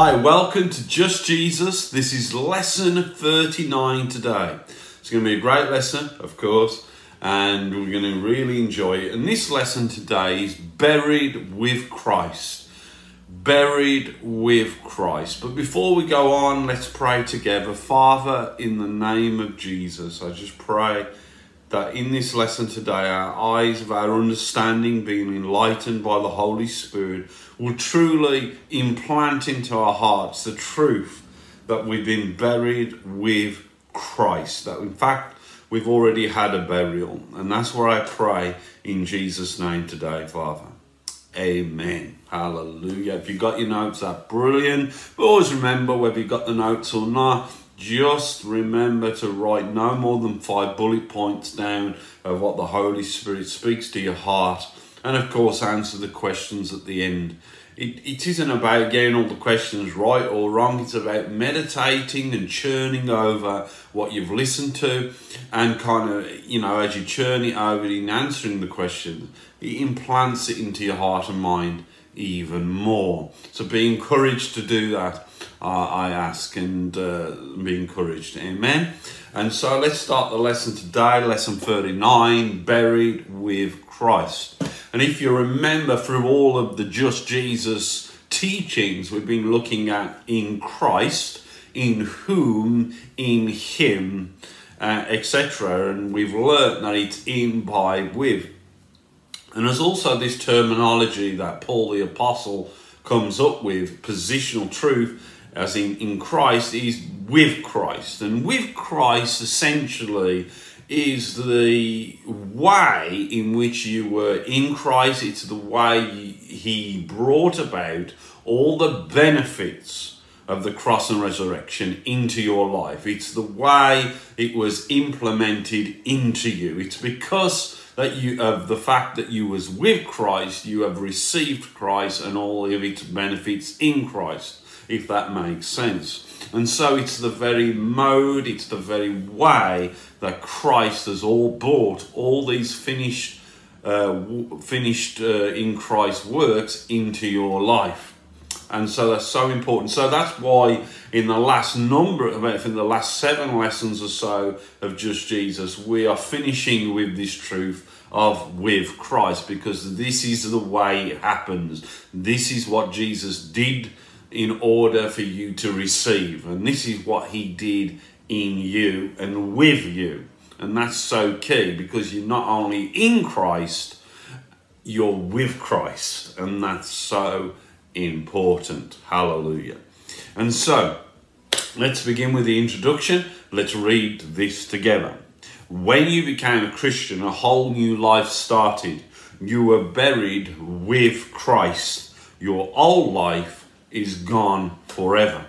Hi, welcome to Just Jesus. This is lesson 39 today. It's going to be a great lesson, of course, and we're going to really enjoy it. And this lesson today is buried with Christ. Buried with Christ. But before we go on, let's pray together. Father, in the name of Jesus, I just pray that in this lesson today, our eyes of our understanding being enlightened by the Holy Spirit will truly implant into our hearts the truth that we've been buried with Christ. That in fact, we've already had a burial. And that's where I pray in Jesus' name today, Father. Amen. Hallelujah. If you got your notes, that's brilliant. But always remember, whether you got the notes or not, just remember to write no more than five bullet points down of what the Holy Spirit speaks to your heart. And of course, answer the questions at the end. It, it isn't about getting all the questions right or wrong. It's about meditating and churning over what you've listened to and kind of, you know, as you churn it over in answering the questions, it implants it into your heart and mind even more. So be encouraged to do that I ask and uh, be encouraged. Amen. And so let's start the lesson today, lesson 39 Buried with Christ. And if you remember through all of the Just Jesus teachings we've been looking at in Christ, in whom, in Him, uh, etc., and we've learnt that it's in, by, with. And there's also this terminology that Paul the Apostle comes up with, positional truth as in, in Christ, is with Christ. And with Christ, essentially, is the way in which you were in Christ. It's the way he brought about all the benefits of the cross and resurrection into your life. It's the way it was implemented into you. It's because that you of the fact that you was with Christ, you have received Christ and all of its benefits in Christ if that makes sense. And so it's the very mode, it's the very way that Christ has all brought all these finished, uh, finished uh, in Christ works into your life. And so that's so important. So that's why in the last number of, I think the last seven lessons or so of Just Jesus, we are finishing with this truth of with Christ because this is the way it happens. This is what Jesus did in order for you to receive. And this is what he did in you and with you. And that's so key because you're not only in Christ, you're with Christ. And that's so important. Hallelujah. And so, let's begin with the introduction. Let's read this together. When you became a Christian, a whole new life started. You were buried with Christ. Your old life is gone forever.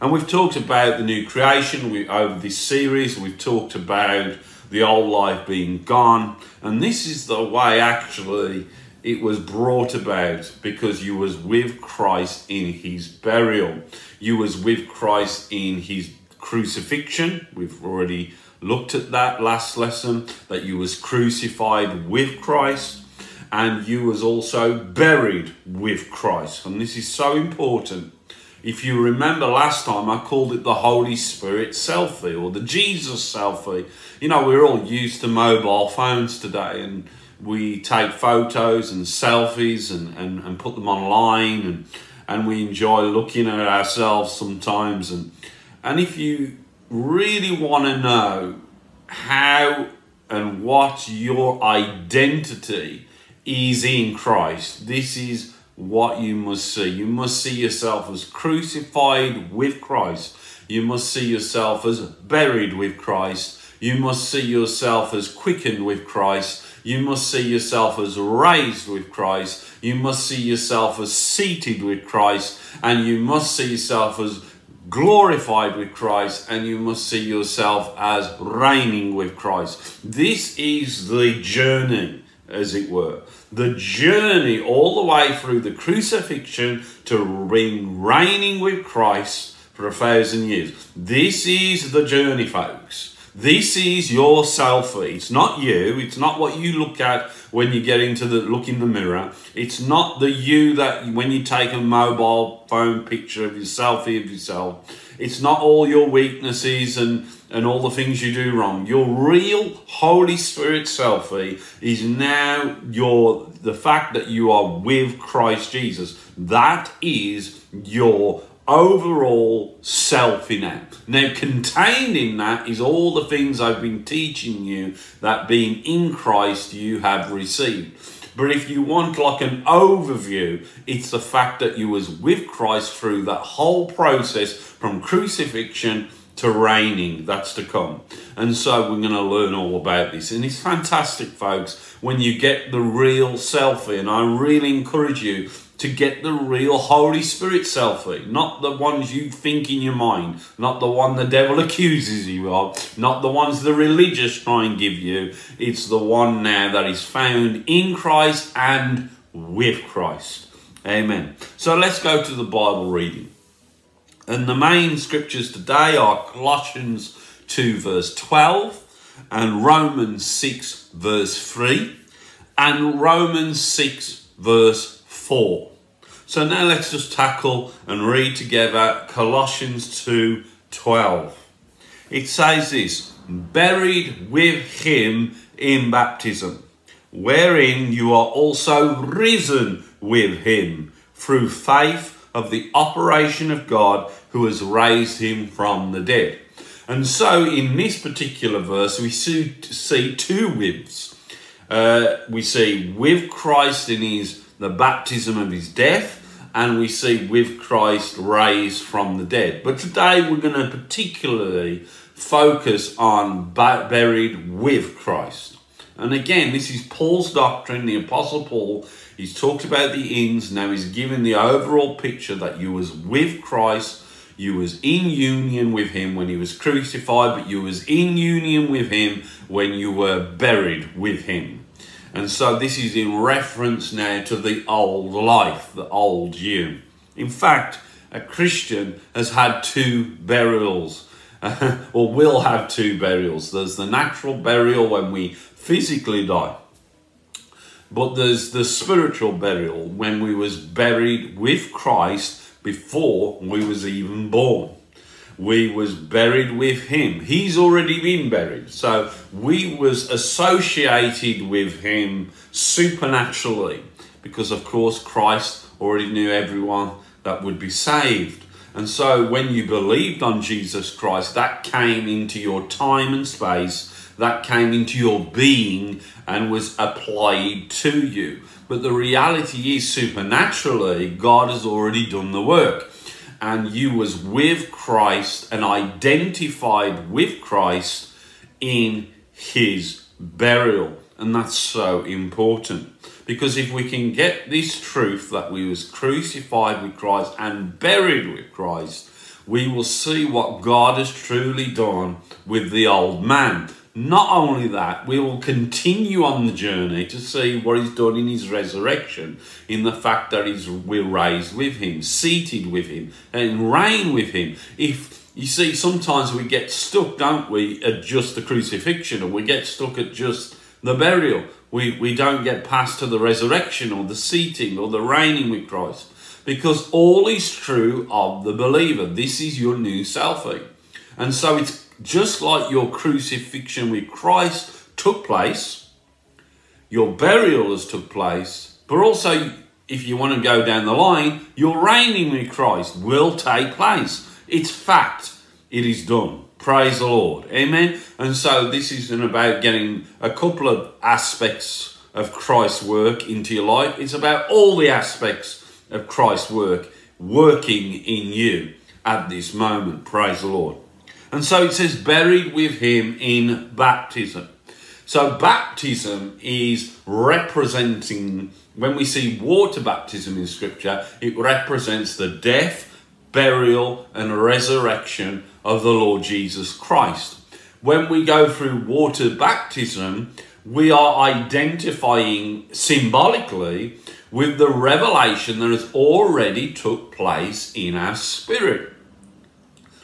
And we've talked about the new creation we, over this series. We've talked about the old life being gone. And this is the way actually it was brought about because you was with Christ in his burial. You was with Christ in his crucifixion. We've already looked at that last lesson that you was crucified with Christ and you was also buried with Christ. And this is so important. If you remember last time, I called it the Holy Spirit selfie or the Jesus selfie. You know, we're all used to mobile phones today and we take photos and selfies and, and, and put them online and, and we enjoy looking at ourselves sometimes. And, and if you really want to know how and what your identity is in Christ. This is what you must see. You must see yourself as crucified with Christ. You must see yourself as buried with Christ. You must see yourself as quickened with Christ. You must see yourself as raised with Christ. You must see yourself as seated with Christ. And you must see yourself as glorified with Christ. And you must see yourself as reigning with Christ. This is the journey as it were. The journey all the way through the crucifixion to reigning with Christ for a thousand years. This is the journey, folks. This is your selfie. It's not you. It's not what you look at when you get into the look in the mirror. It's not the you that when you take a mobile phone picture of your selfie of yourself. It's not all your weaknesses and and all the things you do wrong. Your real Holy Spirit selfie is now your the fact that you are with Christ Jesus. That is your overall selfie now. Now, contained in that is all the things I've been teaching you that being in Christ you have received. But if you want like an overview, it's the fact that you was with Christ through that whole process from crucifixion to reigning that's to come. And so we're going to learn all about this. And it's fantastic, folks, when you get the real selfie. And I really encourage you to get the real Holy Spirit selfie, not the ones you think in your mind, not the one the devil accuses you of, not the ones the religious try and give you. It's the one now that is found in Christ and with Christ. Amen. So let's go to the Bible reading. And the main scriptures today are Colossians 2, verse 12, and Romans 6, verse 3, and Romans 6, verse 4. So now let's just tackle and read together Colossians 2, 12. It says this buried with him in baptism, wherein you are also risen with him through faith of the operation of God who has raised him from the dead. And so in this particular verse, we see, two withs. Uh, we see with Christ in his the baptism of his death, and we see with Christ raised from the dead. But today we're going to particularly focus on buried with Christ. And again, this is Paul's doctrine, the Apostle Paul He's talked about the ins. Now he's given the overall picture that you was with Christ. You was in union with him when he was crucified, but you was in union with him when you were buried with him. And so this is in reference now to the old life, the old you. In fact, a Christian has had two burials, or will have two burials. There's the natural burial when we physically die. But there's the spiritual burial when we was buried with Christ before we was even born. We was buried with him. He's already been buried. So we was associated with him supernaturally because of course Christ already knew everyone that would be saved. And so when you believed on Jesus Christ, that came into your time and space that came into your being and was applied to you. But the reality is supernaturally, God has already done the work. And you was with Christ and identified with Christ in his burial. And that's so important. Because if we can get this truth that we was crucified with Christ and buried with Christ, we will see what God has truly done with the old man. Not only that, we will continue on the journey to see what he's done in his resurrection, in the fact that he's, we're raised with him, seated with him, and reign with him. If you see, sometimes we get stuck, don't we, at just the crucifixion, or we get stuck at just the burial. We, we don't get past to the resurrection, or the seating, or the reigning with Christ. Because all is true of the believer. This is your new selfie. And so it's just like your crucifixion with Christ took place, your burial has took place, but also if you want to go down the line, your reigning with Christ will take place. It's fact. It is done. Praise the Lord. Amen. And so this isn't about getting a couple of aspects of Christ's work into your life. It's about all the aspects of Christ's work working in you at this moment. Praise the Lord. And so it says, buried with him in baptism. So baptism is representing, when we see water baptism in scripture, it represents the death, burial, and resurrection of the Lord Jesus Christ. When we go through water baptism, we are identifying symbolically with the revelation that has already took place in our spirit.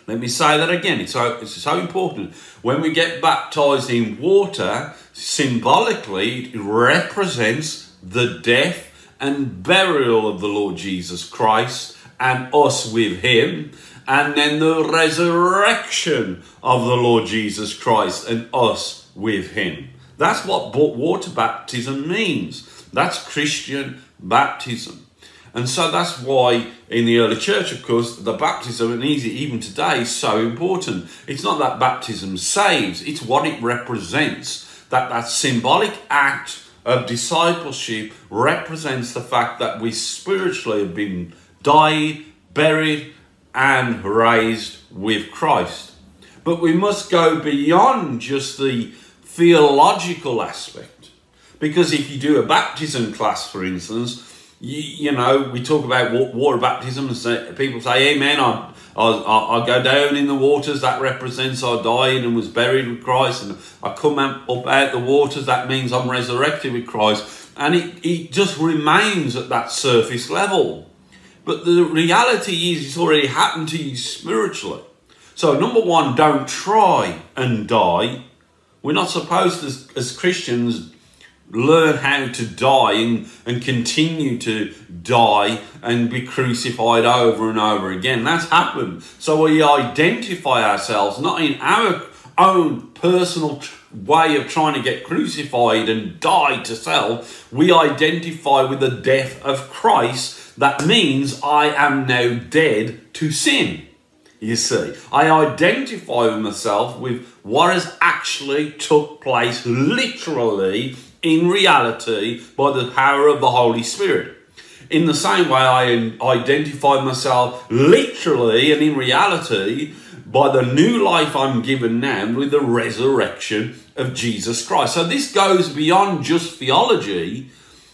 Let me say that again. It's so, it's so important. When we get baptized in water, symbolically, it represents the death and burial of the Lord Jesus Christ and us with him, and then the resurrection of the Lord Jesus Christ and us with him. That's what water baptism means. That's Christian baptism. And so that's why in the early church, of course, the baptism, and even today, is so important. It's not that baptism saves, it's what it represents. That that symbolic act of discipleship represents the fact that we spiritually have been died, buried, and raised with Christ. But we must go beyond just the theological aspect. Because if you do a baptism class, for instance, you, you know, we talk about water baptism and say, people say, Amen, I, I, I, go down in the waters, that represents I died and was buried with Christ, and I come up out the waters, that means I'm resurrected with Christ. And it, it just remains at that surface level. But the reality is, it's already happened to you spiritually. So, number one, don't try and die. We're not supposed to, as Christians, learn how to die and, and continue to die and be crucified over and over again. That's happened. So we identify ourselves not in our own personal way of trying to get crucified and die to self. We identify with the death of Christ. That means I am now dead to sin. You see, I identify myself with what has actually took place literally in reality by the power of the Holy Spirit. In the same way, I identify myself literally and in reality by the new life I'm given now with the resurrection of Jesus Christ. So this goes beyond just theology.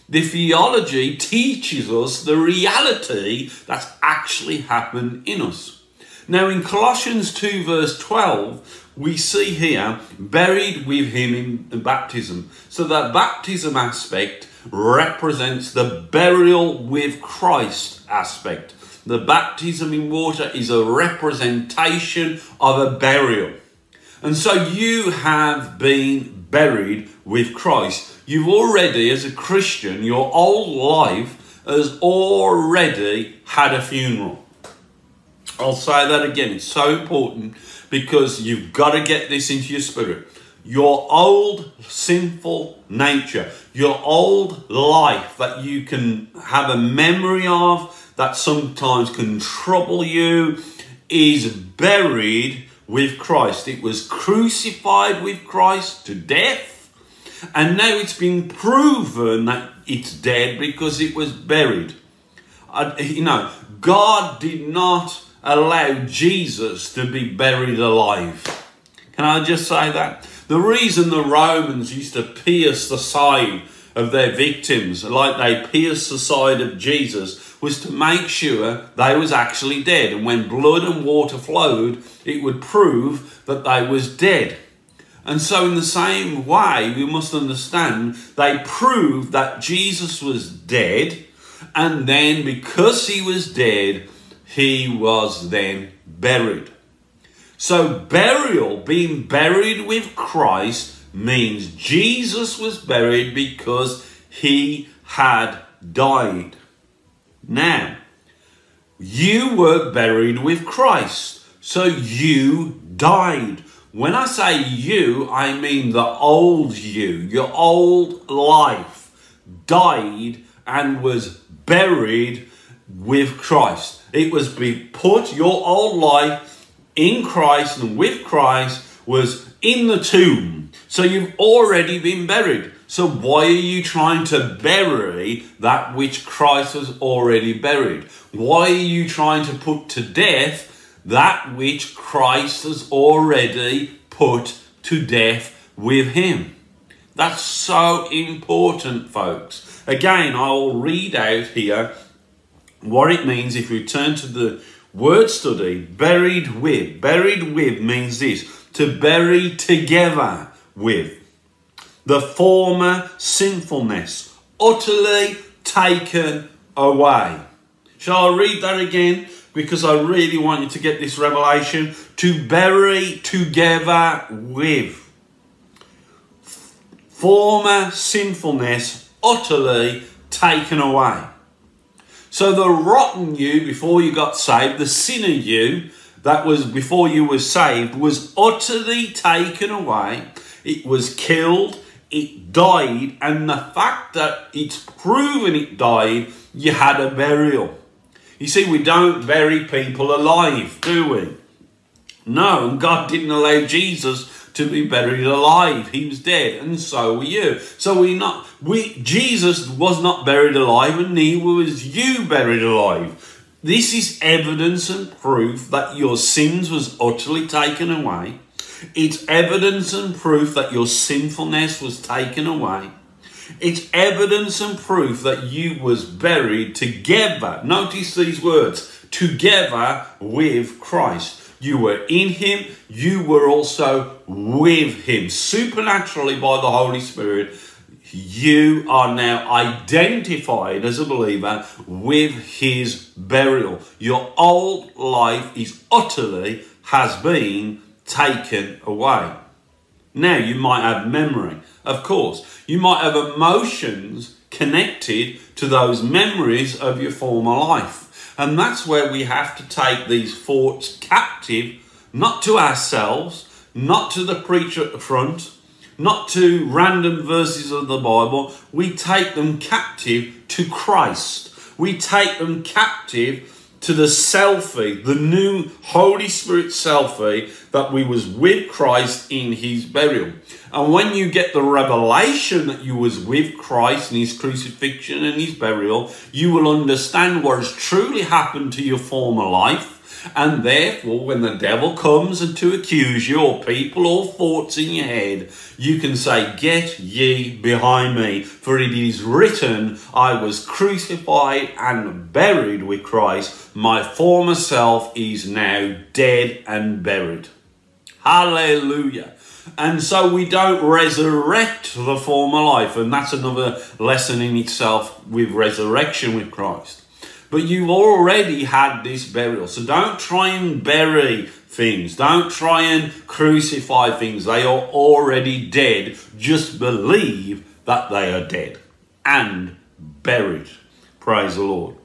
The theology teaches us the reality that's actually happened in us. Now, in Colossians 2, verse 12, we see here buried with him in baptism. So that baptism aspect represents the burial with Christ aspect. The baptism in water is a representation of a burial. And so you have been buried with Christ. You've already, as a Christian, your old life has already had a funeral. I'll say that again. It's so important because you've got to get this into your spirit. Your old sinful nature, your old life that you can have a memory of, that sometimes can trouble you, is buried with Christ. It was crucified with Christ to death, and now it's been proven that it's dead because it was buried. Uh, you know, God did not allow Jesus to be buried alive. Can I just say that? The reason the Romans used to pierce the side of their victims, like they pierced the side of Jesus, was to make sure they was actually dead. And when blood and water flowed, it would prove that they was dead. And so in the same way, we must understand they proved that Jesus was dead. And then because he was dead, he was then buried. So, burial, being buried with Christ, means Jesus was buried because he had died. Now, you were buried with Christ, so you died. When I say you, I mean the old you, your old life died and was buried with Christ. It was be put your old life in Christ and with Christ was in the tomb. So you've already been buried. So why are you trying to bury that which Christ has already buried? Why are you trying to put to death that which Christ has already put to death with him? That's so important, folks. Again, I'll read out here what it means if we turn to the word study, buried with. Buried with means this to bury together with. The former sinfulness, utterly taken away. Shall I read that again? because I really want you to get this revelation to bury together with former sinfulness utterly taken away. So the rotten you before you got saved, the sinner you that was before you were saved was utterly taken away. It was killed, it died, and the fact that it's proven it died, you had a burial. You see, we don't bury people alive, do we? No, God didn't allow Jesus to be buried alive. He was dead, and so were you. So we not we Jesus was not buried alive, and neither was you buried alive. This is evidence and proof that your sins was utterly taken away. It's evidence and proof that your sinfulness was taken away. It's evidence and proof that you was buried together. Notice these words, together with Christ. You were in him, you were also with him. Supernaturally by the Holy Spirit, you are now identified as a believer with his burial. Your old life is utterly has been taken away. Now, you might have memory, of course. You might have emotions connected to those memories of your former life. And that's where we have to take these thoughts captive, not to ourselves, not to the preacher at the front, not to random verses of the Bible. We take them captive to Christ. We take them captive to the selfie, the new Holy Spirit selfie that we was with Christ in his burial. And when you get the revelation that you was with Christ in his crucifixion and his burial, you will understand what has truly happened to your former life and therefore, when the devil comes and to accuse you, or people or thoughts in your head, you can say, Get ye behind me, for it is written, I was crucified and buried with Christ. My former self is now dead and buried. Hallelujah. And so we don't resurrect the former life. And that's another lesson in itself with resurrection with Christ. But you've already had this burial. So don't try and bury things. Don't try and crucify things. They are already dead. Just believe that they are dead and buried. Praise the Lord.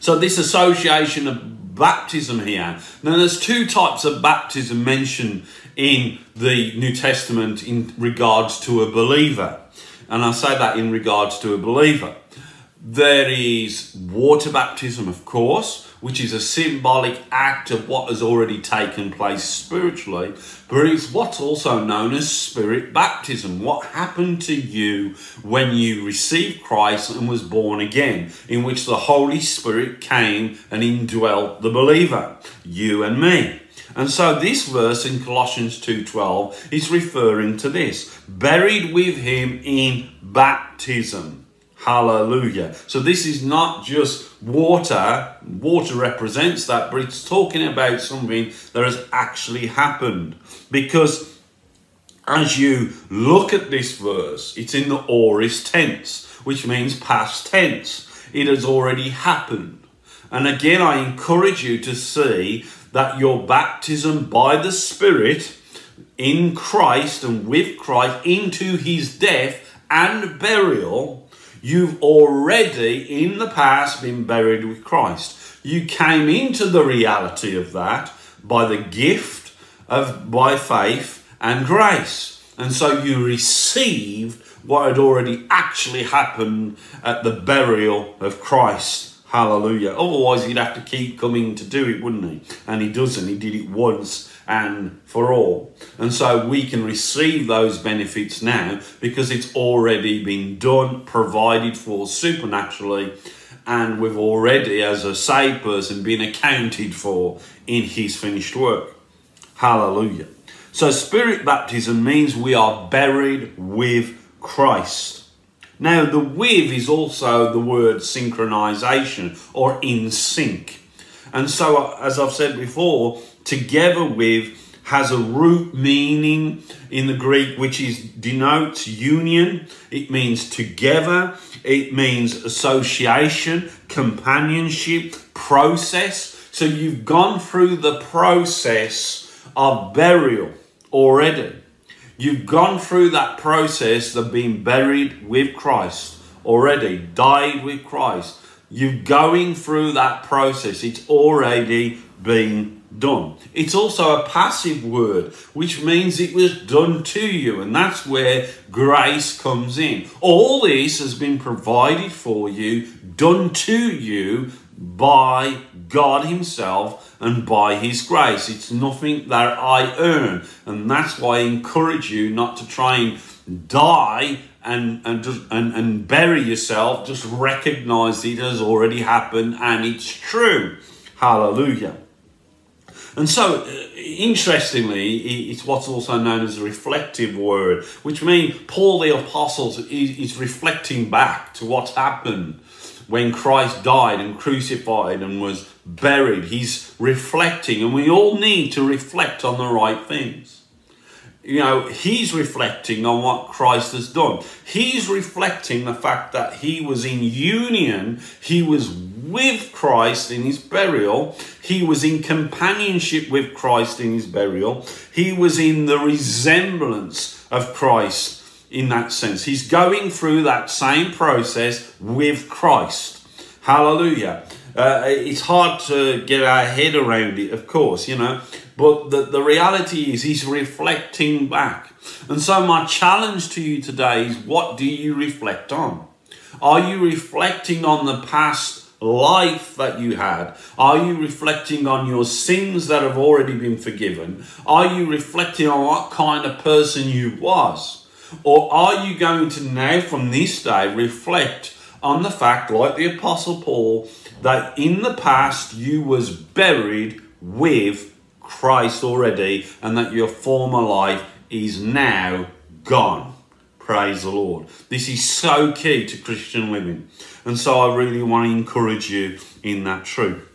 So this association of baptism here. Now there's two types of baptism mentioned in the New Testament in regards to a believer. And I say that in regards to a believer. There is water baptism, of course, which is a symbolic act of what has already taken place spiritually, but it's what's also known as spirit baptism. What happened to you when you received Christ and was born again, in which the Holy Spirit came and indwelt the believer, you and me. And so this verse in Colossians 2:12 is referring to this, buried with him in baptism. Hallelujah. So this is not just water. Water represents that, but it's talking about something that has actually happened. Because as you look at this verse, it's in the aorist tense, which means past tense. It has already happened. And again, I encourage you to see that your baptism by the Spirit in Christ and with Christ into his death and burial You've already in the past been buried with Christ. You came into the reality of that by the gift of by faith and grace. And so you received what had already actually happened at the burial of Christ. Hallelujah. Otherwise, he'd have to keep coming to do it, wouldn't he? And he doesn't. He did it once and for all. And so we can receive those benefits now because it's already been done, provided for supernaturally, and we've already, as a saved person, been accounted for in his finished work. Hallelujah. So, spirit baptism means we are buried with Christ. Now, the with is also the word synchronization or in sync. And so, as I've said before, together with has a root meaning in the Greek which is denotes union. It means together. It means association, companionship, process. So you've gone through the process of burial already. You've gone through that process of being buried with Christ already, died with Christ. You're going through that process. It's already been done. It's also a passive word, which means it was done to you, and that's where grace comes in. All this has been provided for you, done to you by God Himself and by His grace. It's nothing that I earn, and that's why I encourage you not to try and die and and just and, and bury yourself. Just recognize it has already happened and it's true. Hallelujah. And so, uh, interestingly, it's what's also known as a reflective word, which means Paul the Apostle is reflecting back to what's happened when Christ died and crucified and was buried. He's reflecting, and we all need to reflect on the right things you know, he's reflecting on what Christ has done. He's reflecting the fact that he was in union, he was with Christ in his burial, he was in companionship with Christ in his burial, he was in the resemblance of Christ in that sense. He's going through that same process with Christ. Hallelujah. Uh, it's hard to get our head around it, of course, you know, but the, the reality is he's reflecting back. And so, my challenge to you today is what do you reflect on? Are you reflecting on the past life that you had? Are you reflecting on your sins that have already been forgiven? Are you reflecting on what kind of person you was? Or are you going to now, from this day, reflect on the fact, like the Apostle Paul, that in the past you was buried with Christ already and that your former life is now gone. Praise the Lord. This is so key to Christian living. And so I really want to encourage you in that truth.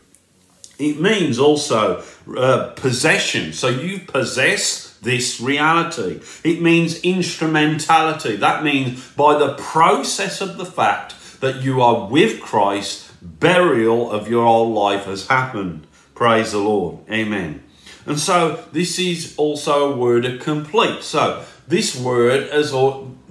It means also uh, possession. So you possess this reality. It means instrumentality. That means by the process of the fact that you are with Christ, burial of your old life has happened. Praise the Lord. Amen. And so this is also a word of complete. So this word as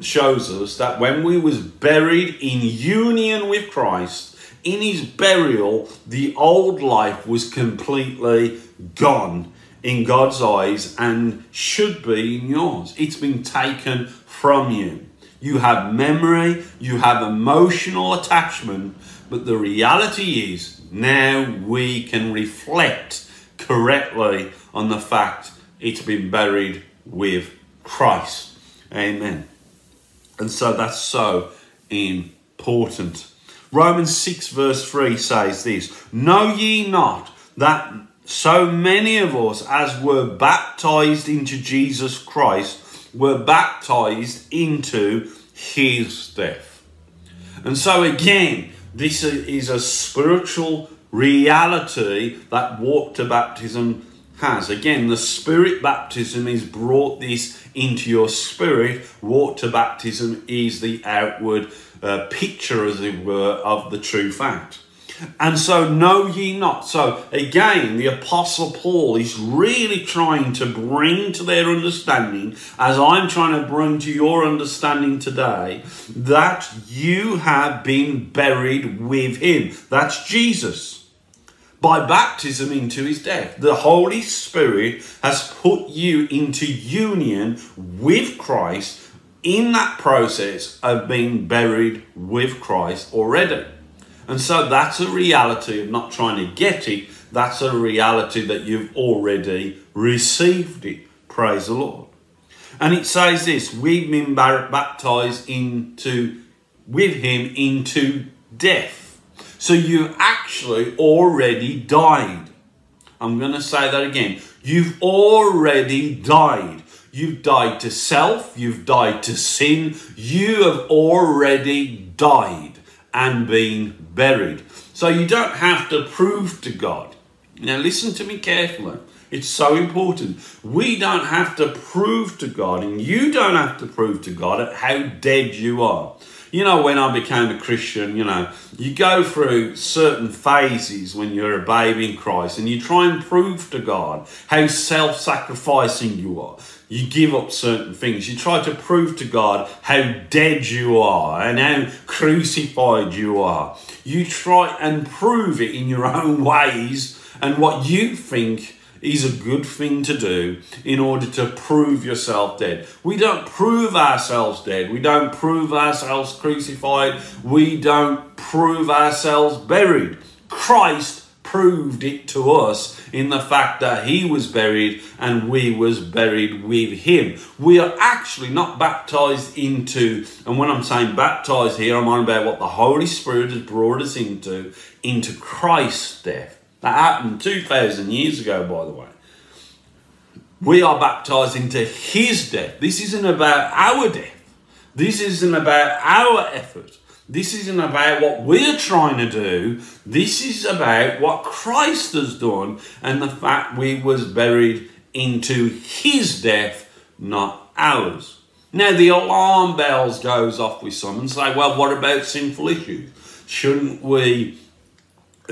shows us that when we was buried in union with Christ, in his burial, the old life was completely gone in God's eyes and should be in yours. It's been taken from you you have memory, you have emotional attachment, but the reality is now we can reflect correctly on the fact it's been buried with Christ. Amen. And so that's so important. Romans 6, verse 3 says this Know ye not that so many of us as were baptized into Jesus Christ were baptized into his death. And so, again, this is a spiritual reality that water baptism has. Again, the spirit baptism is brought this into your spirit. Water baptism is the outward uh, picture, as it were, of the true fact. And so know ye not. So again, the Apostle Paul is really trying to bring to their understanding, as I'm trying to bring to your understanding today, that you have been buried with him. That's Jesus. By baptism into his death. The Holy Spirit has put you into union with Christ in that process of being buried with Christ already. And so that's a reality of not trying to get it. That's a reality that you've already received it. Praise the Lord. And it says this, we've been baptized into, with him into death. So you actually already died. I'm going to say that again. You've already died. You've died to self. You've died to sin. You have already died and been buried. So you don't have to prove to God. Now, listen to me carefully. It's so important. We don't have to prove to God, and you don't have to prove to God how dead you are. You know, when I became a Christian, you know, you go through certain phases when you're a baby in Christ and you try and prove to God how self sacrificing you are. You give up certain things. You try to prove to God how dead you are and how crucified you are. You try and prove it in your own ways and what you think is a good thing to do in order to prove yourself dead. We don't prove ourselves dead. We don't prove ourselves crucified. We don't prove ourselves buried. Christ proved it to us in the fact that he was buried and we was buried with him. We are actually not baptized into, and when I'm saying baptized here, I'm on about what the Holy Spirit has brought us into, into Christ's death. That happened 2,000 years ago, by the way. We are baptized into his death. This isn't about our death. This isn't about our effort. This isn't about what we're trying to do. This is about what Christ has done and the fact we was buried into his death, not ours. Now the alarm bells goes off with some and say, well, what about sinful issues? Shouldn't we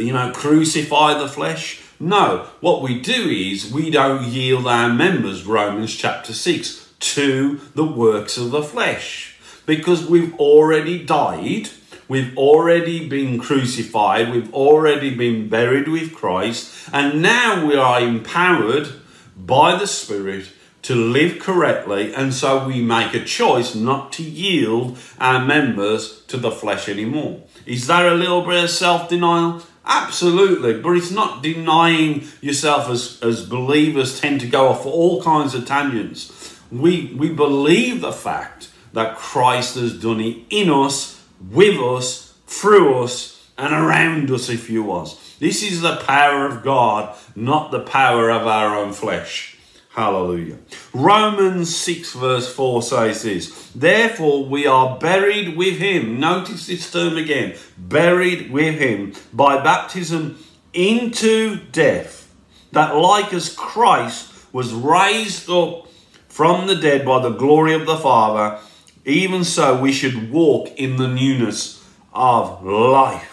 you know, crucify the flesh. No, what we do is we don't yield our members, Romans chapter 6, to the works of the flesh. Because we've already died, we've already been crucified, we've already been buried with Christ, and now we are empowered by the Spirit to live correctly, and so we make a choice not to yield our members to the flesh anymore. Is that a little bit of self denial? Absolutely, but it's not denying yourself as, as believers tend to go off all kinds of tangents. We, we believe the fact that Christ has done it in us, with us, through us, and around us, if you was. This is the power of God, not the power of our own flesh. Hallelujah. Romans 6 verse 4 says this, Therefore we are buried with him. Notice this term again. Buried with him by baptism into death. That like as Christ was raised up from the dead by the glory of the Father, even so we should walk in the newness of life.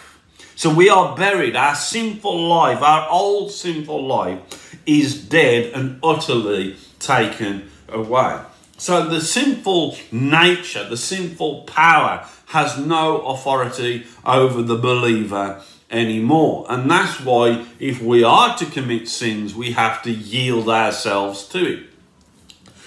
So we are buried. Our sinful life, our old sinful life, is dead and utterly taken away. So the sinful nature, the sinful power has no authority over the believer anymore. And that's why if we are to commit sins, we have to yield ourselves to it.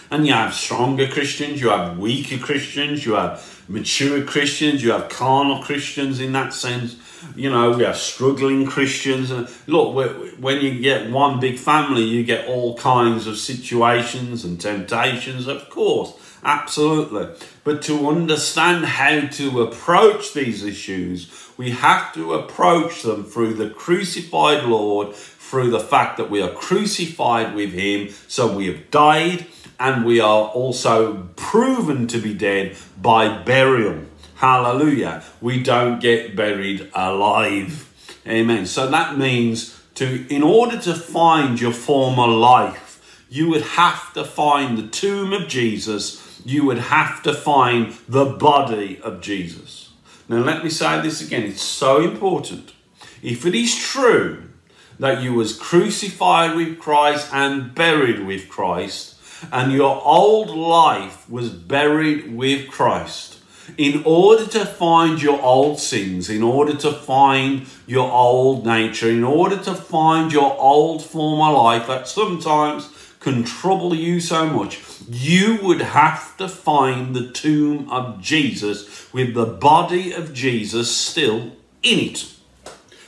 And you have stronger Christians, you have weaker Christians, you have mature Christians, you have carnal Christians in that sense you know, we have struggling Christians. And look, when you get one big family, you get all kinds of situations and temptations, of course, absolutely. But to understand how to approach these issues, we have to approach them through the crucified Lord, through the fact that we are crucified with Him, so we have died and we are also proven to be dead by burial. Hallelujah. We don't get buried alive. Amen. So that means to in order to find your former life, you would have to find the tomb of Jesus. You would have to find the body of Jesus. Now let me say this again. It's so important. If it is true that you was crucified with Christ and buried with Christ, and your old life was buried with Christ, in order to find your old sins, in order to find your old nature, in order to find your old former life that sometimes can trouble you so much, you would have to find the tomb of Jesus with the body of Jesus still in it.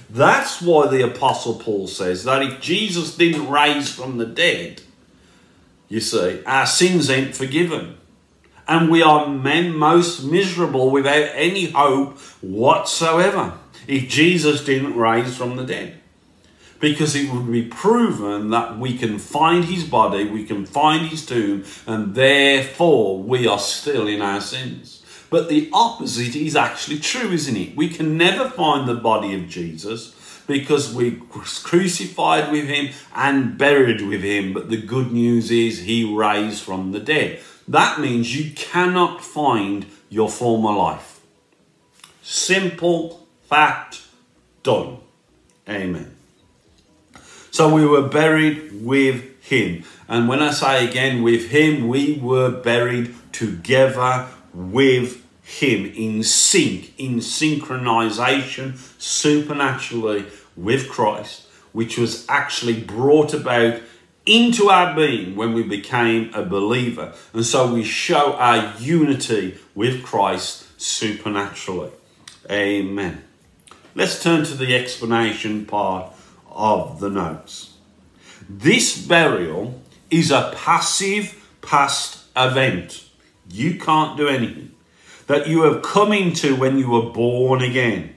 That's why the Apostle Paul says that if Jesus didn't raise from the dead, you see, our sins ain't forgiven and we are men most miserable without any hope whatsoever if Jesus didn't rise from the dead. Because it would be proven that we can find his body, we can find his tomb, and therefore we are still in our sins. But the opposite is actually true, isn't it? We can never find the body of Jesus because we crucified with him and buried with him. But the good news is he raised from the dead. That means you cannot find your former life. Simple fact done. Amen. So we were buried with him. And when I say again with him, we were buried together with him in sync, in synchronization, supernaturally with Christ, which was actually brought about into our being when we became a believer. And so we show our unity with Christ supernaturally. Amen. Let's turn to the explanation part of the notes. This burial is a passive past event. You can't do anything. That you have come into when you were born again,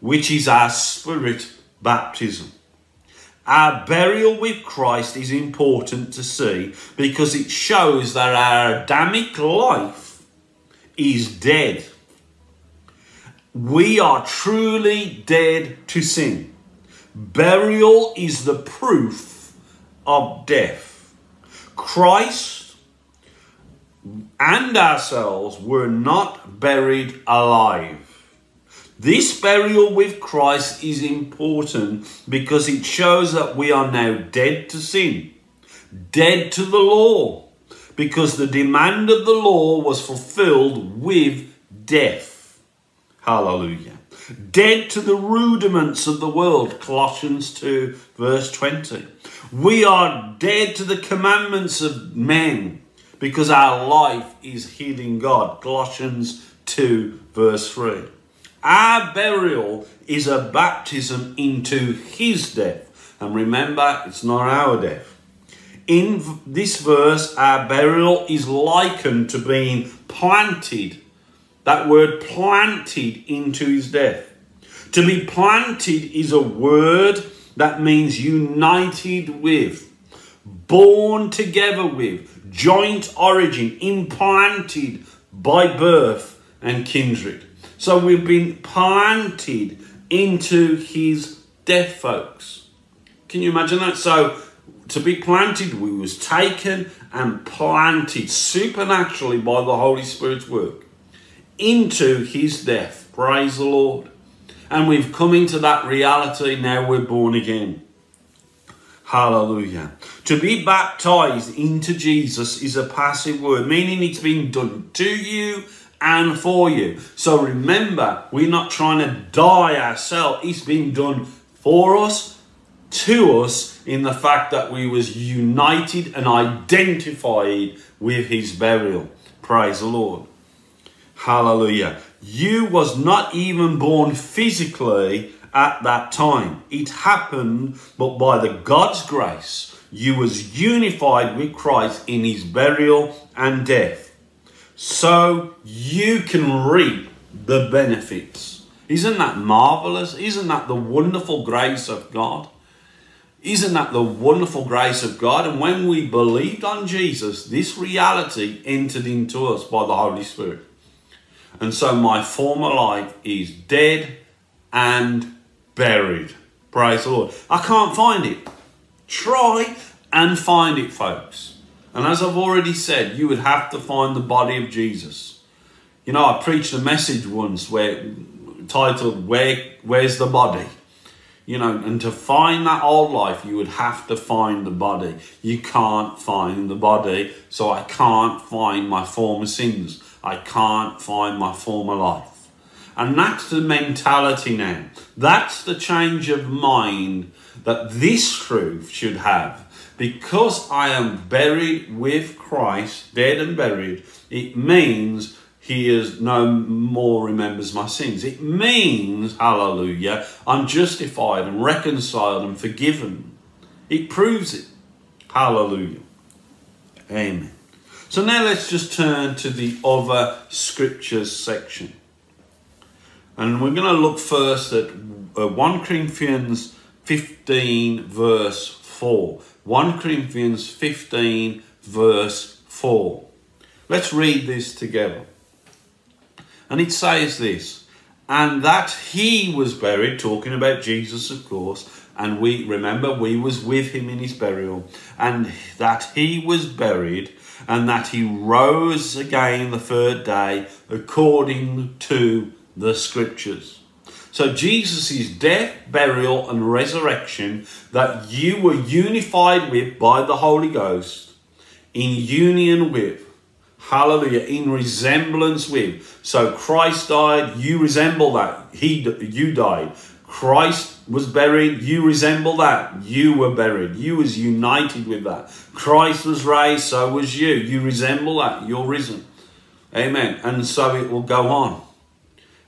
which is our spirit baptism. Our burial with Christ is important to see because it shows that our Adamic life is dead. We are truly dead to sin. Burial is the proof of death. Christ and ourselves were not buried alive. This burial with Christ is important because it shows that we are now dead to sin, dead to the law, because the demand of the law was fulfilled with death. Hallelujah. Dead to the rudiments of the world, Colossians 2, verse 20. We are dead to the commandments of men because our life is hid in God, Colossians 2, verse 3. Our burial is a baptism into his death. And remember, it's not our death. In this verse, our burial is likened to being planted. That word planted into his death. To be planted is a word that means united with, born together with, joint origin, implanted by birth and kindred. So we've been planted into his death, folks. Can you imagine that? So to be planted, we was taken and planted supernaturally by the Holy Spirit's work into his death. Praise the Lord. And we've come into that reality now we're born again. Hallelujah. To be baptized into Jesus is a passive word, meaning it's been done to you and for you. So remember, we're not trying to die ourselves. It's been done for us, to us, in the fact that we was united and identified with his burial. Praise the Lord. Hallelujah. You was not even born physically at that time. It happened, but by the God's grace, you was unified with Christ in his burial and death so you can reap the benefits. Isn't that marvelous? Isn't that the wonderful grace of God? Isn't that the wonderful grace of God? And when we believed on Jesus, this reality entered into us by the Holy Spirit. And so my former life is dead and buried. Praise the Lord. I can't find it. Try and find it, folks. And as I've already said, you would have to find the body of Jesus. You know, I preached a message once where titled Where Where's the Body? You know, and to find that old life, you would have to find the body. You can't find the body, so I can't find my former sins. I can't find my former life. And that's the mentality now. That's the change of mind that this truth should have because I am buried with Christ, dead and buried, it means he is no more remembers my sins. It means, hallelujah, I'm justified and reconciled and forgiven. It proves it. Hallelujah. Amen. So now let's just turn to the other scriptures section. And we're going to look first at uh, 1 Corinthians 15, verse 4. 1 Corinthians 15, verse 4. Let's read this together. And it says this, and that he was buried, talking about Jesus, of course, and we remember we was with him in his burial, and that he was buried, and that he rose again the third day, according to the scriptures. So Jesus' death, burial, and resurrection that you were unified with by the Holy Ghost, in union with, hallelujah, in resemblance with. So Christ died, you resemble that. He, you died. Christ was buried, you resemble that. You were buried. You was united with that. Christ was raised, so was you. You resemble that. You're risen. Amen. And so it will go on.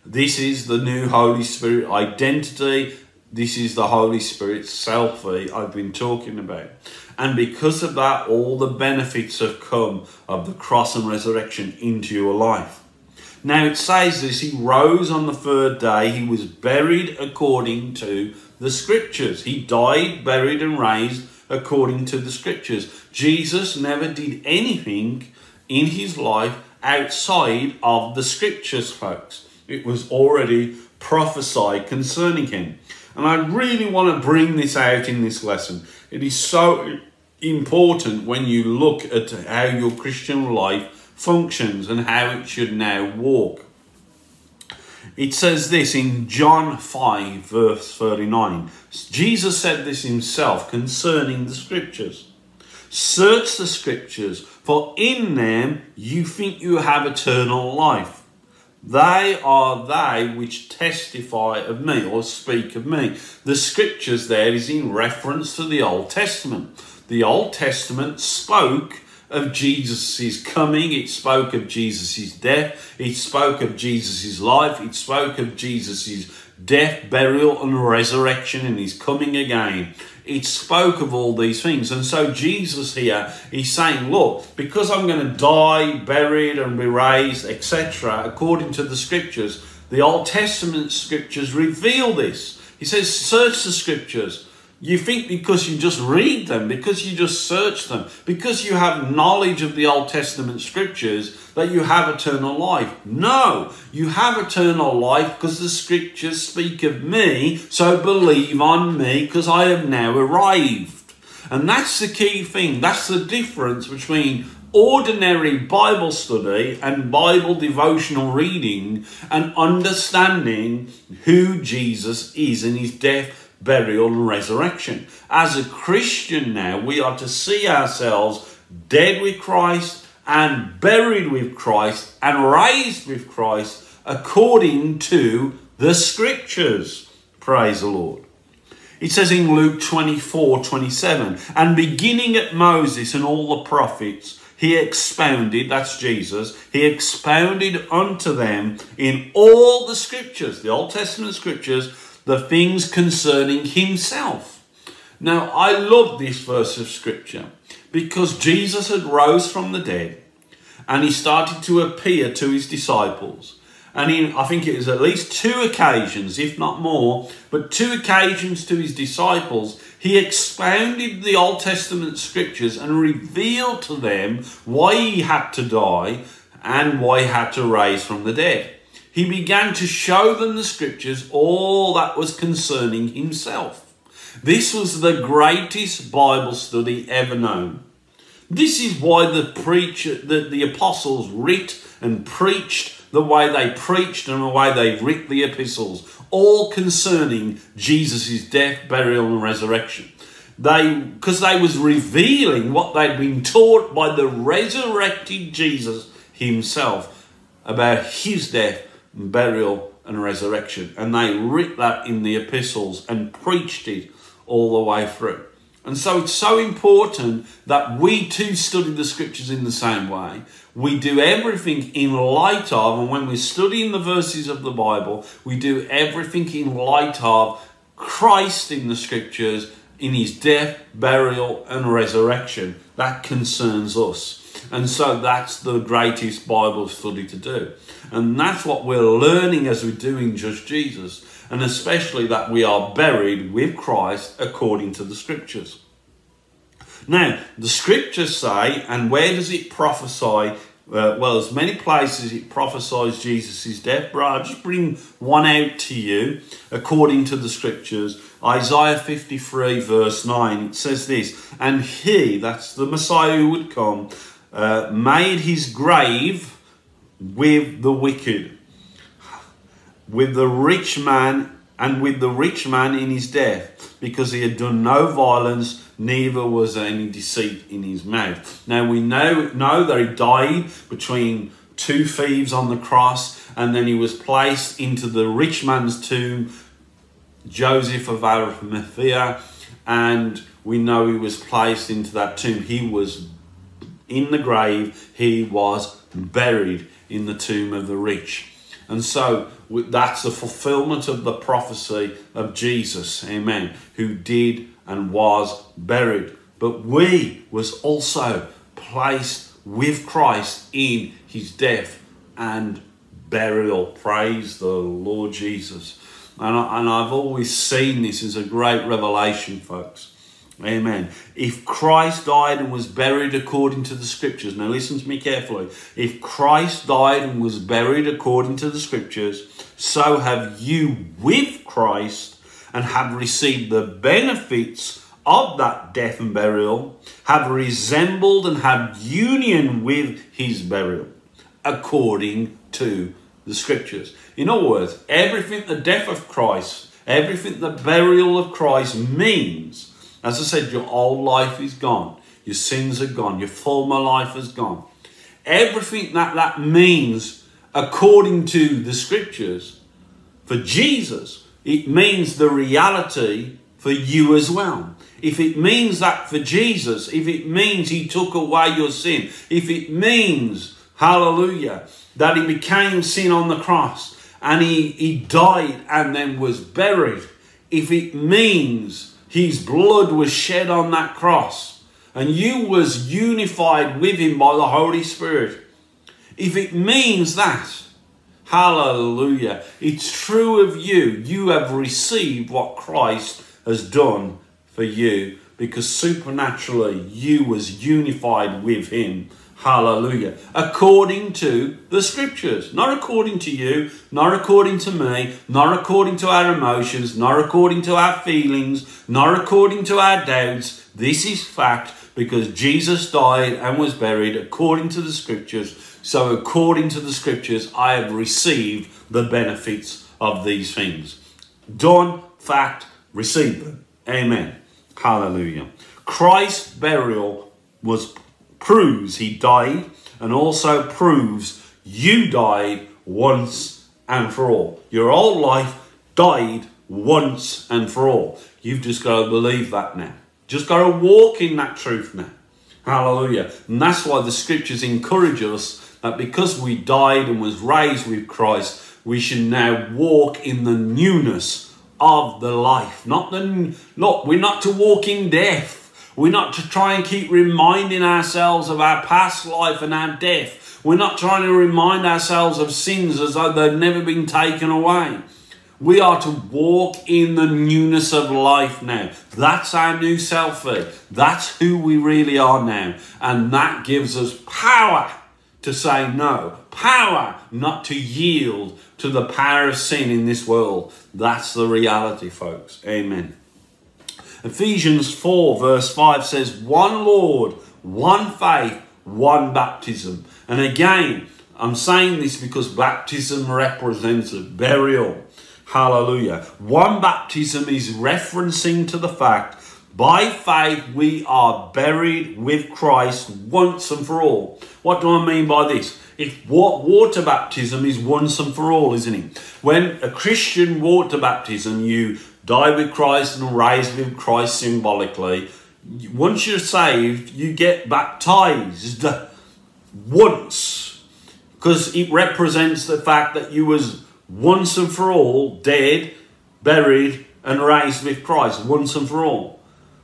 This is the new Holy Spirit identity. This is the Holy Spirit selfie I've been talking about. And because of that, all the benefits have come of the cross and resurrection into your life. Now it says this, he rose on the third day, he was buried according to the scriptures. He died, buried and raised according to the scriptures. Jesus never did anything in his life outside of the scriptures, folks. It was already prophesied concerning him. And I really want to bring this out in this lesson. It is so important when you look at how your Christian life functions and how it should now walk. It says this in John 5, verse 39. Jesus said this himself concerning the scriptures. Search the scriptures, for in them you think you have eternal life. They are they which testify of me or speak of me. The scriptures there is in reference to the Old Testament. The Old Testament spoke of Jesus' coming, it spoke of Jesus' death, it spoke of Jesus' life, it spoke of Jesus' death, burial, and resurrection, and his coming again. It spoke of all these things. And so Jesus here, he's saying, look, because I'm going to die, buried, and be raised, etc., according to the scriptures, the Old Testament scriptures reveal this. He says, search the scriptures you think because you just read them, because you just search them, because you have knowledge of the Old Testament scriptures, that you have eternal life. No, you have eternal life because the scriptures speak of me, so believe on me because I have now arrived. And that's the key thing. That's the difference between ordinary Bible study and Bible devotional reading and understanding who Jesus is in his death burial, and resurrection. As a Christian now, we are to see ourselves dead with Christ and buried with Christ and raised with Christ according to the scriptures. Praise the Lord. It says in Luke 24 27, and beginning at Moses and all the prophets, he expounded, that's Jesus, he expounded unto them in all the scriptures, the Old Testament scriptures, the things concerning himself. Now, I love this verse of scripture because Jesus had rose from the dead and he started to appear to his disciples. And in, I think it was at least two occasions, if not more, but two occasions to his disciples, he expounded the Old Testament scriptures and revealed to them why he had to die and why he had to raise from the dead he began to show them the scriptures, all that was concerning himself. This was the greatest Bible study ever known. This is why the preacher, the, the apostles writ and preached the way they preached and the way they writ the epistles, all concerning Jesus' death, burial, and resurrection. They, because they was revealing what they'd been taught by the resurrected Jesus himself about his death, burial, and resurrection. And they writ that in the epistles and preached it all the way through. And so it's so important that we too study the scriptures in the same way. We do everything in light of, and when we're studying the verses of the Bible, we do everything in light of Christ in the scriptures, in his death, burial, and resurrection. That concerns us. And so that's the greatest Bible study to do. And that's what we're learning as we're doing Just Jesus. And especially that we are buried with Christ according to the scriptures. Now, the scriptures say, and where does it prophesy? Uh, well, as many places it prophesies Jesus' death, but I'll just bring one out to you according to the scriptures. Isaiah 53, verse 9, it says this, And he, that's the Messiah who would come, uh, made his grave with the wicked. with the rich man and with the rich man in his death, because he had done no violence, neither was any deceit in his mouth. Now we know, know that he died between two thieves on the cross, and then he was placed into the rich man's tomb, Joseph of Arimathea, and we know he was placed into that tomb. He was in the grave, he was buried in the tomb of the rich. And so that's the fulfillment of the prophecy of Jesus, amen, who did and was buried. But we was also placed with Christ in his death and burial. Praise the Lord Jesus. And, I, and I've always seen this as a great revelation, folks. Amen. If Christ died and was buried according to the scriptures, now listen to me carefully. If Christ died and was buried according to the scriptures, so have you with Christ and have received the benefits of that death and burial, have resembled and had union with his burial according to the scriptures. In other words, everything the death of Christ, everything the burial of Christ means as I said, your old life is gone. Your sins are gone. Your former life is gone. Everything that that means, according to the scriptures, for Jesus, it means the reality for you as well. If it means that for Jesus, if it means he took away your sin, if it means, hallelujah, that he became sin on the cross and he, he died and then was buried, if it means his blood was shed on that cross and you was unified with him by the Holy Spirit. If it means that, hallelujah, it's true of you. You have received what Christ has done for you because supernaturally you was unified with him Hallelujah. According to the scriptures. Not according to you, not according to me, not according to our emotions, not according to our feelings, not according to our doubts. This is fact because Jesus died and was buried according to the scriptures. So, according to the scriptures, I have received the benefits of these things. Done, fact, received them. Amen. Hallelujah. Christ's burial was proves he died and also proves you died once and for all. Your old life died once and for all. You've just got to believe that now. Just got to walk in that truth now. Hallelujah. And that's why the scriptures encourage us that because we died and was raised with Christ, we should now walk in the newness of the life. Not the not we're not to walk in death. We're not to try and keep reminding ourselves of our past life and our death. We're not trying to remind ourselves of sins as though they've never been taken away. We are to walk in the newness of life now. That's our new selfie. That's who we really are now. And that gives us power to say no, power not to yield to the power of sin in this world. That's the reality, folks. Amen. Ephesians 4, verse 5 says, One Lord, one faith, one baptism. And again, I'm saying this because baptism represents a burial. Hallelujah. One baptism is referencing to the fact by faith we are buried with Christ once and for all. What do I mean by this? If water baptism is once and for all, isn't it? When a Christian water baptism, you die with Christ and rise with Christ symbolically. Once you're saved, you get baptized once because it represents the fact that you was once and for all dead, buried, and raised with Christ once and for all.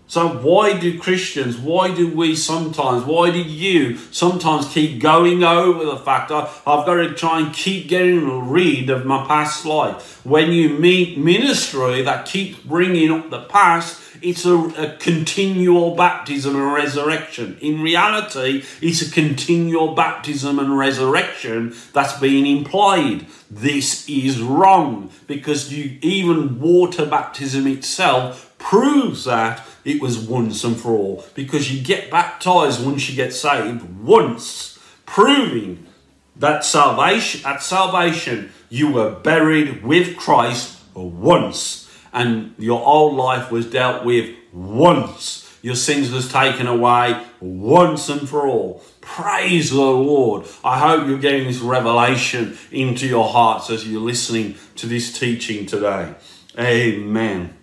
So why do Christians, why do we sometimes, why do you sometimes keep going over the fact I, I've got to try and keep getting rid of my past life? When you meet ministry that keeps bringing up the past, it's a, a, continual baptism and resurrection. In reality, it's a continual baptism and resurrection that's being implied. This is wrong because you even water baptism itself proves that it was once and for all because you get baptized once you get saved once, proving that salvation at salvation You were buried with Christ once, and your old life was dealt with once. Your sins was taken away once and for all. Praise the Lord. I hope you're getting this revelation into your hearts as you're listening to this teaching today. Amen.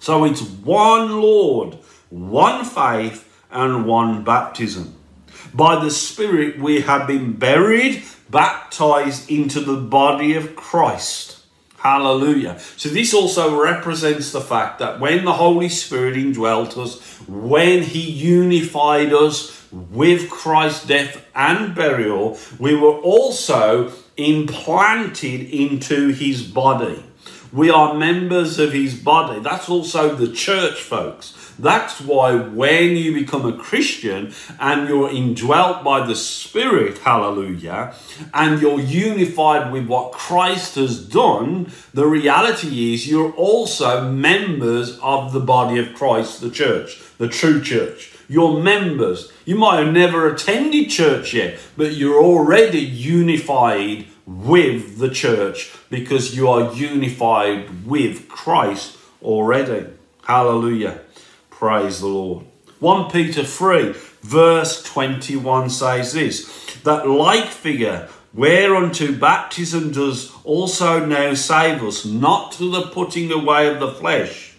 So it's one Lord, one faith, and one baptism. By the Spirit, we have been buried, baptized into the body of Christ. Hallelujah. So, this also represents the fact that when the Holy Spirit indwelt us, when He unified us with Christ's death and burial, we were also implanted into His body. We are members of His body. That's also the church, folks. That's why when you become a Christian and you're indwelt by the Spirit, hallelujah, and you're unified with what Christ has done, the reality is you're also members of the body of Christ, the church, the true church. You're members. You might have never attended church yet, but you're already unified with the church because you are unified with Christ already. Hallelujah. Praise the Lord. 1 Peter 3, verse 21 says this that like figure, whereunto baptism does also now save us, not to the putting away of the flesh,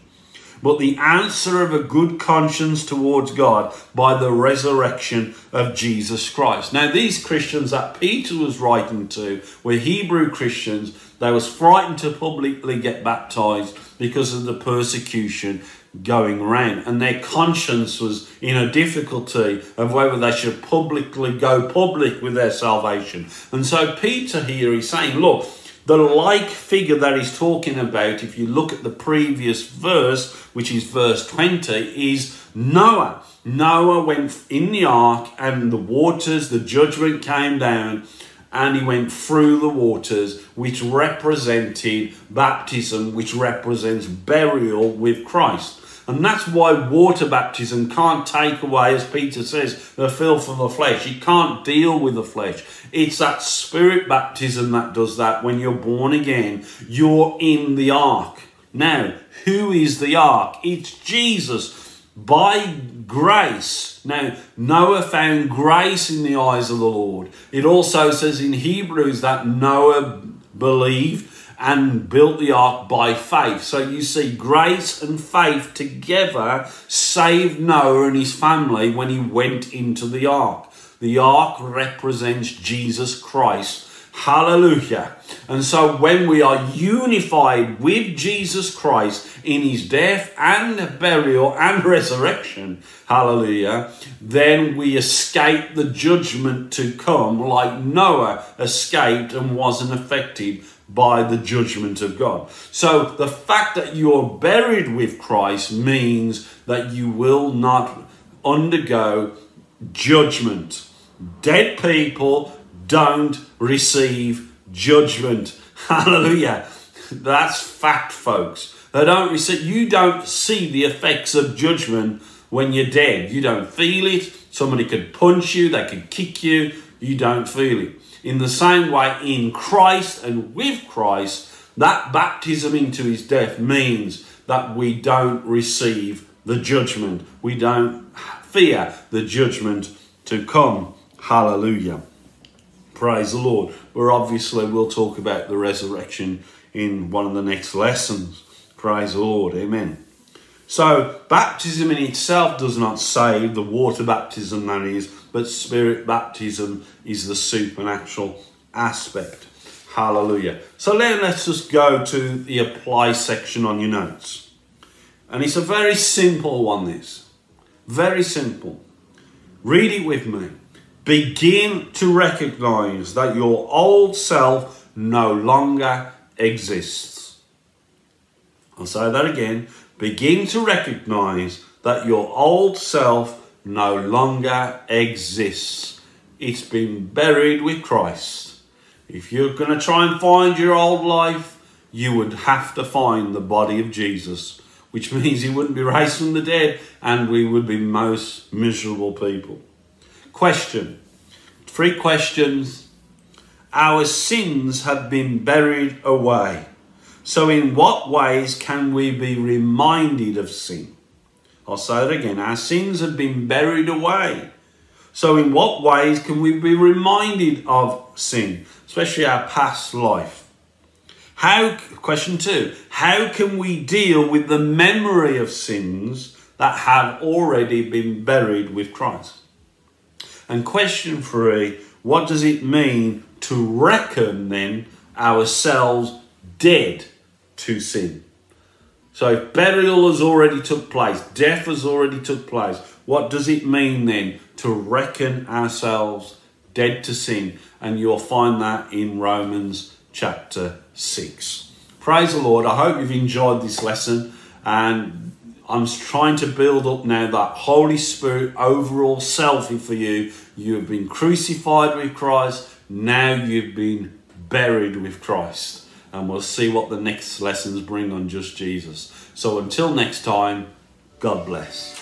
but the answer of a good conscience towards God by the resurrection of Jesus Christ. Now, these Christians that Peter was writing to were Hebrew Christians. They was frightened to publicly get baptized because of the persecution going around, and their conscience was in a difficulty of whether they should publicly go public with their salvation. And so Peter here is saying, look, the like figure that he's talking about, if you look at the previous verse, which is verse 20, is Noah. Noah went in the ark and the waters, the judgment came down and he went through the waters, which represented baptism, which represents burial with Christ. And that's why water baptism can't take away, as Peter says, the filth of the flesh. It can't deal with the flesh. It's that spirit baptism that does that. When you're born again, you're in the ark. Now, who is the ark? It's Jesus. By grace. Now, Noah found grace in the eyes of the Lord. It also says in Hebrews that Noah believed and built the ark by faith. So you see, grace and faith together saved Noah and his family when he went into the ark. The ark represents Jesus Christ. Hallelujah. And so when we are unified with Jesus Christ in his death and burial and resurrection, hallelujah, then we escape the judgment to come like Noah escaped and wasn't affected by the judgment of God. So the fact that you're buried with Christ means that you will not undergo judgment. Dead people don't receive judgment. Hallelujah. That's fact, folks. They don't receive, you don't see the effects of judgment when you're dead. You don't feel it. Somebody could punch you, they could kick you. You don't feel it. In the same way, in Christ and with Christ, that baptism into his death means that we don't receive the judgment. We don't fear the judgment to come. Hallelujah. Praise the Lord. We're obviously, we'll talk about the resurrection in one of the next lessons. Praise the Lord. Amen. So, baptism in itself does not save, the water baptism that is, but spirit baptism is the supernatural aspect. Hallelujah. So then let's just go to the apply section on your notes. And it's a very simple one, this. Very simple. Read it with me. Begin to recognize that your old self no longer exists. I'll say that again begin to recognize that your old self no longer exists. It's been buried with Christ. If you're going to try and find your old life, you would have to find the body of Jesus, which means he wouldn't be raised from the dead and we would be most miserable people. Question. Three questions our sins have been buried away. So, in what ways can we be reminded of sin? I'll say it again. Our sins have been buried away. So, in what ways can we be reminded of sin, especially our past life? How, question two, how can we deal with the memory of sins that have already been buried with Christ? And question three, what does it mean to reckon then ourselves dead to sin? So if burial has already took place, death has already took place, what does it mean then to reckon ourselves dead to sin? And you'll find that in Romans chapter 6. Praise the Lord. I hope you've enjoyed this lesson and I'm trying to build up now that Holy Spirit overall selfie for you. You have been crucified with Christ, now you've been buried with Christ and we'll see what the next lessons bring on just Jesus. So until next time, God bless.